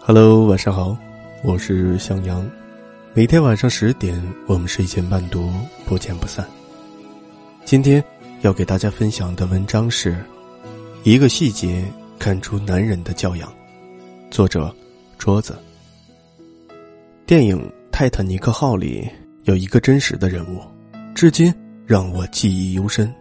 Hello，晚上好，我是向阳。每天晚上十点，我们睡前伴读，不见不散。今天要给大家分享的文章是：一个细节看出男人的教养。作者：桌子。电影《泰坦尼克号》里有一个真实的人物，至今让我记忆犹深。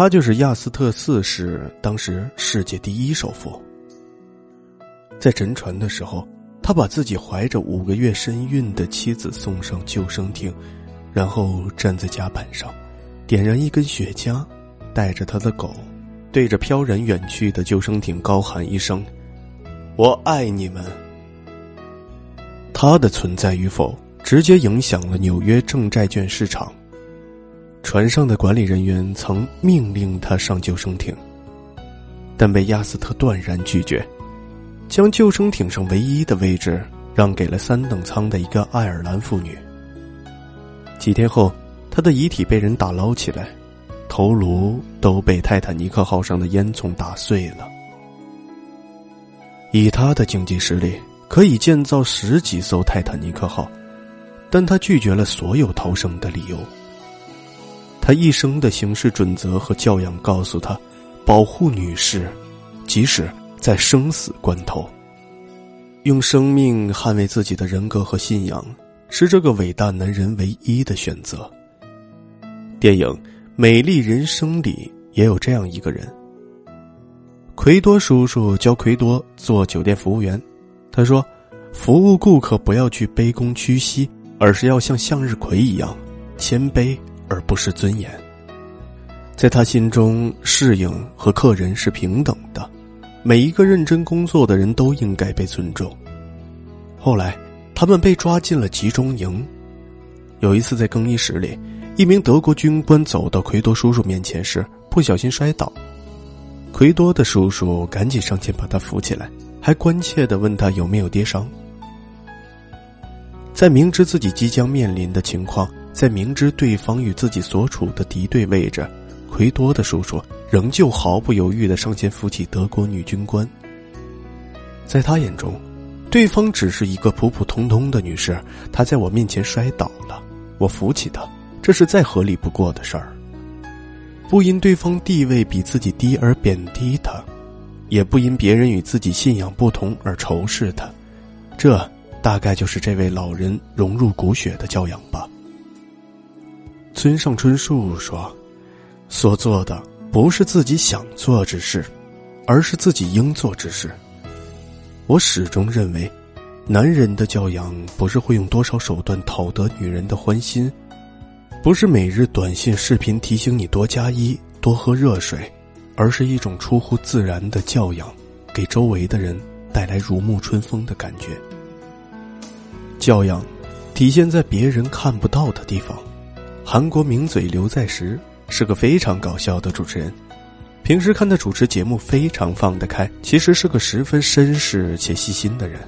他就是亚斯特四世，当时世界第一首富。在沉船的时候，他把自己怀着五个月身孕的妻子送上救生艇，然后站在甲板上，点燃一根雪茄，带着他的狗，对着飘然远去的救生艇高喊一声：“我爱你们。”他的存在与否，直接影响了纽约正债券市场。船上的管理人员曾命令他上救生艇，但被亚斯特断然拒绝。将救生艇上唯一的位置让给了三等舱的一个爱尔兰妇女。几天后，他的遗体被人打捞起来，头颅都被泰坦尼克号上的烟囱打碎了。以他的经济实力，可以建造十几艘泰坦尼克号，但他拒绝了所有逃生的理由。他一生的行事准则和教养告诉他：保护女士，即使。在生死关头，用生命捍卫自己的人格和信仰，是这个伟大男人唯一的选择。电影《美丽人生》里也有这样一个人。奎多叔叔教奎多做酒店服务员，他说：“服务顾客不要去卑躬屈膝，而是要像向日葵一样谦卑，而不是尊严。”在他心中，适应和客人是平等的。每一个认真工作的人都应该被尊重。后来，他们被抓进了集中营。有一次，在更衣室里，一名德国军官走到奎多叔叔面前时，不小心摔倒。奎多的叔叔赶紧上前把他扶起来，还关切的问他有没有跌伤。在明知自己即将面临的情况，在明知对方与自己所处的敌对位置。奎多的叔叔仍旧毫不犹豫的上前扶起德国女军官。在他眼中，对方只是一个普普通通的女士，她在我面前摔倒了，我扶起她，这是再合理不过的事儿。不因对方地位比自己低而贬低她，也不因别人与自己信仰不同而仇视她，这大概就是这位老人融入骨血的教养吧。村上春树说。所做的不是自己想做之事，而是自己应做之事。我始终认为，男人的教养不是会用多少手段讨得女人的欢心，不是每日短信视频提醒你多加衣、多喝热水，而是一种出乎自然的教养，给周围的人带来如沐春风的感觉。教养，体现在别人看不到的地方。韩国名嘴刘在石。是个非常搞笑的主持人，平时看他主持节目非常放得开，其实是个十分绅士且细心的人。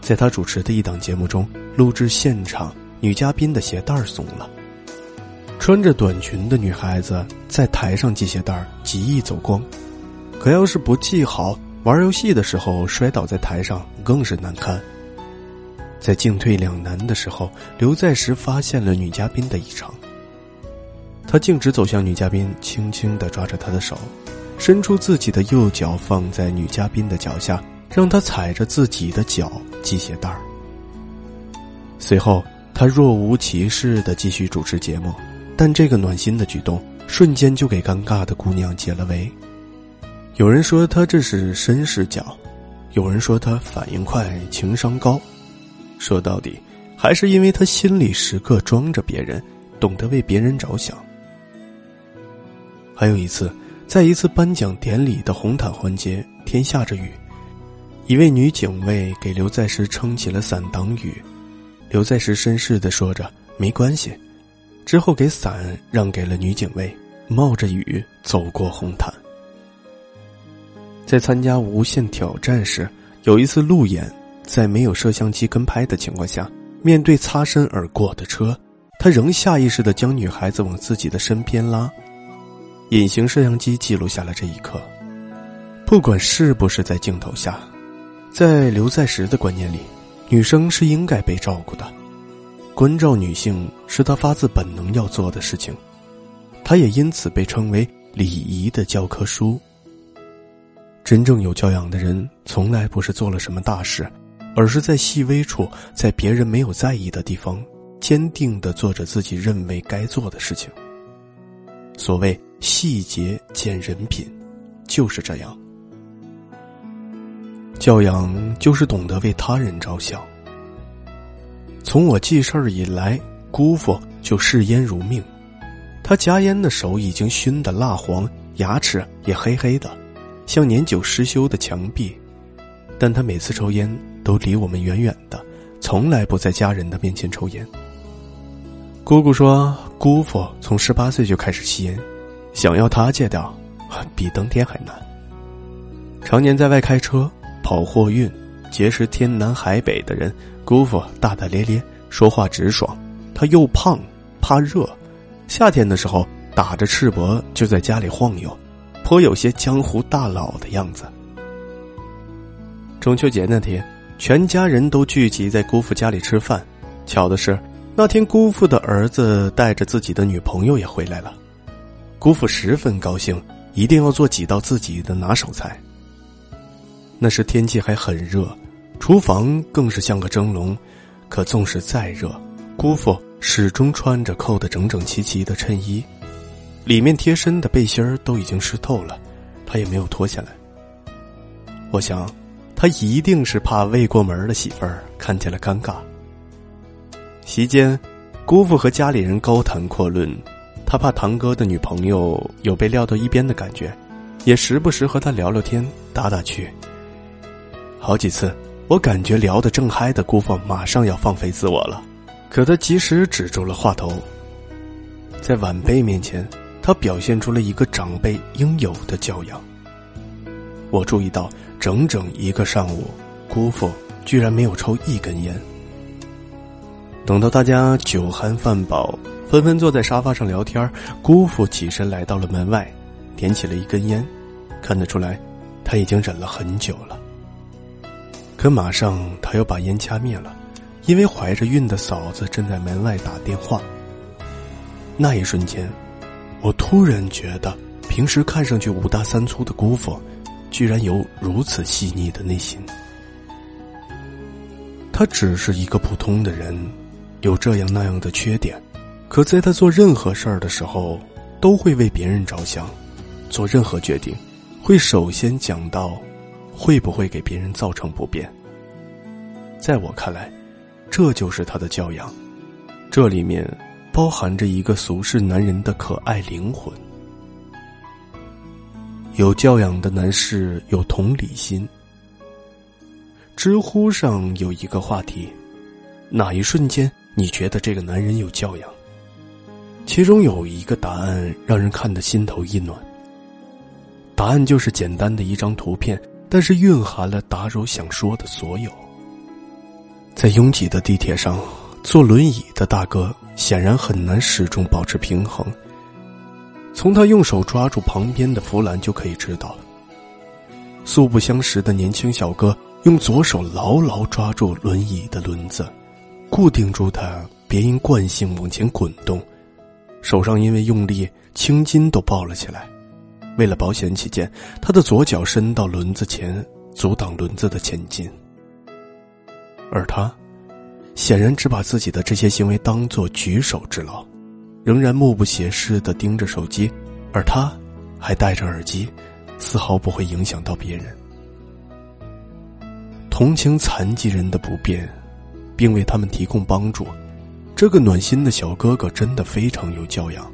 在他主持的一档节目中，录制现场女嘉宾的鞋带松了，穿着短裙的女孩子在台上系鞋带极易走光，可要是不系好，玩游戏的时候摔倒在台上更是难堪。在进退两难的时候，刘在石发现了女嘉宾的异常。他径直走向女嘉宾，轻轻的抓着她的手，伸出自己的右脚放在女嘉宾的脚下，让她踩着自己的脚系鞋带儿。随后，他若无其事的继续主持节目，但这个暖心的举动瞬间就给尴尬的姑娘解了围。有人说他这是绅士脚，有人说他反应快、情商高，说到底，还是因为他心里时刻装着别人，懂得为别人着想。还有一次，在一次颁奖典礼的红毯环节，天下着雨，一位女警卫给刘在石撑起了伞挡雨，刘在石绅士的说着没关系，之后给伞让给了女警卫，冒着雨走过红毯。在参加无限挑战时，有一次路演，在没有摄像机跟拍的情况下，面对擦身而过的车，他仍下意识的将女孩子往自己的身边拉。隐形摄像机记录下了这一刻。不管是不是在镜头下，在刘在石的观念里，女生是应该被照顾的。关照女性是他发自本能要做的事情，他也因此被称为礼仪的教科书。真正有教养的人，从来不是做了什么大事，而是在细微处，在别人没有在意的地方，坚定的做着自己认为该做的事情。所谓细节见人品，就是这样。教养就是懂得为他人着想。从我记事儿以来，姑父就嗜烟如命，他夹烟的手已经熏得蜡黄，牙齿也黑黑的。像年久失修的墙壁，但他每次抽烟都离我们远远的，从来不在家人的面前抽烟。姑姑说，姑父从十八岁就开始吸烟，想要他戒掉，比登天还难。常年在外开车跑货运，结识天南海北的人。姑父大大咧咧，说话直爽。他又胖，怕热，夏天的时候打着赤膊就在家里晃悠。颇有些江湖大佬的样子。中秋节那天，全家人都聚集在姑父家里吃饭。巧的是，那天姑父的儿子带着自己的女朋友也回来了。姑父十分高兴，一定要做几道自己的拿手菜。那时天气还很热，厨房更是像个蒸笼。可纵使再热，姑父始终穿着扣得整整齐齐的衬衣。里面贴身的背心儿都已经湿透了，他也没有脱下来。我想，他一定是怕未过门的媳妇儿看见了尴尬。席间，姑父和家里人高谈阔论，他怕堂哥的女朋友有被撂到一边的感觉，也时不时和他聊聊天、打打趣。好几次，我感觉聊得正嗨的姑父马上要放飞自我了，可他及时止住了话头。在晚辈面前。他表现出了一个长辈应有的教养。我注意到，整整一个上午，姑父居然没有抽一根烟。等到大家酒酣饭饱，纷纷坐在沙发上聊天，姑父起身来到了门外，点起了一根烟。看得出来，他已经忍了很久了。可马上他又把烟掐灭了，因为怀着孕的嫂子正在门外打电话。那一瞬间。我突然觉得，平时看上去五大三粗的姑父，居然有如此细腻的内心。他只是一个普通的人，有这样那样的缺点，可在他做任何事儿的时候，都会为别人着想，做任何决定，会首先讲到，会不会给别人造成不便。在我看来，这就是他的教养，这里面。包含着一个俗世男人的可爱灵魂。有教养的男士有同理心。知乎上有一个话题：哪一瞬间你觉得这个男人有教养？其中有一个答案让人看得心头一暖。答案就是简单的一张图片，但是蕴含了达柔想说的所有。在拥挤的地铁上。坐轮椅的大哥显然很难始终保持平衡。从他用手抓住旁边的扶栏就可以知道。素不相识的年轻小哥用左手牢牢抓住轮椅的轮子，固定住它，别因惯性往前滚动。手上因为用力，青筋都爆了起来。为了保险起见，他的左脚伸到轮子前，阻挡轮子的前进。而他。显然只把自己的这些行为当作举手之劳，仍然目不斜视的盯着手机，而他，还戴着耳机，丝毫不会影响到别人。同情残疾人的不便，并为他们提供帮助，这个暖心的小哥哥真的非常有教养。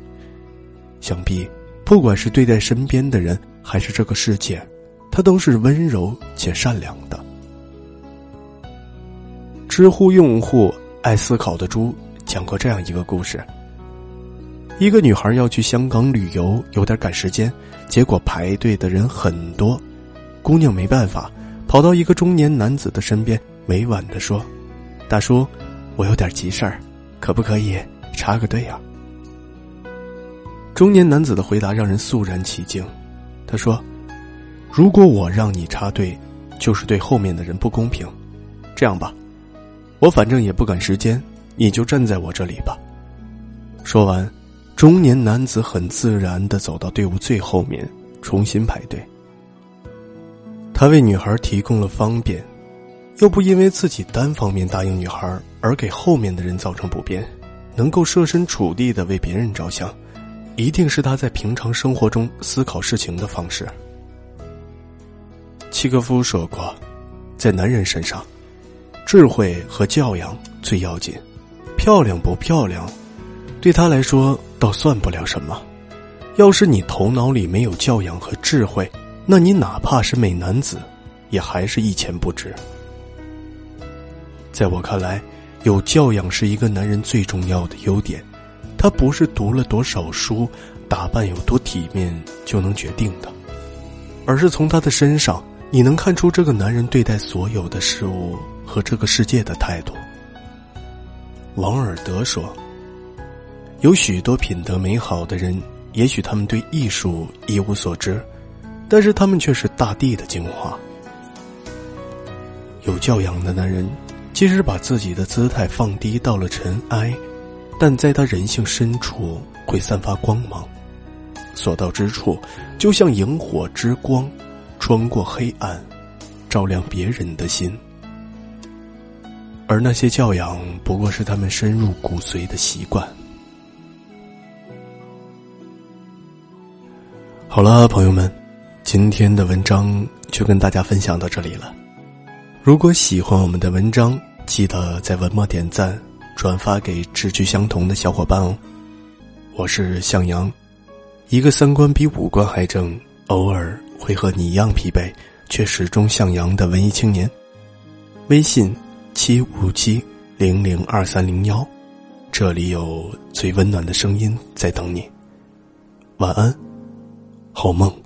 想必，不管是对待身边的人，还是这个世界，他都是温柔且善良的。知乎用户爱思考的猪讲过这样一个故事：一个女孩要去香港旅游，有点赶时间，结果排队的人很多。姑娘没办法，跑到一个中年男子的身边，委婉的说：“大叔，我有点急事儿，可不可以插个队呀？”中年男子的回答让人肃然起敬。他说：“如果我让你插队，就是对后面的人不公平。这样吧，我反正也不赶时间，你就站在我这里吧。”说完，中年男子很自然的走到队伍最后面，重新排队。他为女孩提供了方便，又不因为自己单方面答应女孩而给后面的人造成不便，能够设身处地的为别人着想，一定是他在平常生活中思考事情的方式。契诃夫说过，在男人身上，智慧和教养最要紧，漂亮不漂亮，对他来说倒算不了什么。要是你头脑里没有教养和智慧，那你哪怕是美男子，也还是一钱不值。在我看来，有教养是一个男人最重要的优点，他不是读了多少书、打扮有多体面就能决定的，而是从他的身上，你能看出这个男人对待所有的事物和这个世界的态度。王尔德说：“有许多品德美好的人，也许他们对艺术一无所知。”但是他们却是大地的精华。有教养的男人，即使把自己的姿态放低到了尘埃，但在他人性深处会散发光芒，所到之处就像萤火之光，穿过黑暗，照亮别人的心。而那些教养，不过是他们深入骨髓的习惯。好了，朋友们。今天的文章就跟大家分享到这里了。如果喜欢我们的文章，记得在文末点赞、转发给志趣相同的小伙伴哦。我是向阳，一个三观比五官还正，偶尔会和你一样疲惫，却始终向阳的文艺青年。微信七五七零零二三零幺，这里有最温暖的声音在等你。晚安，好梦。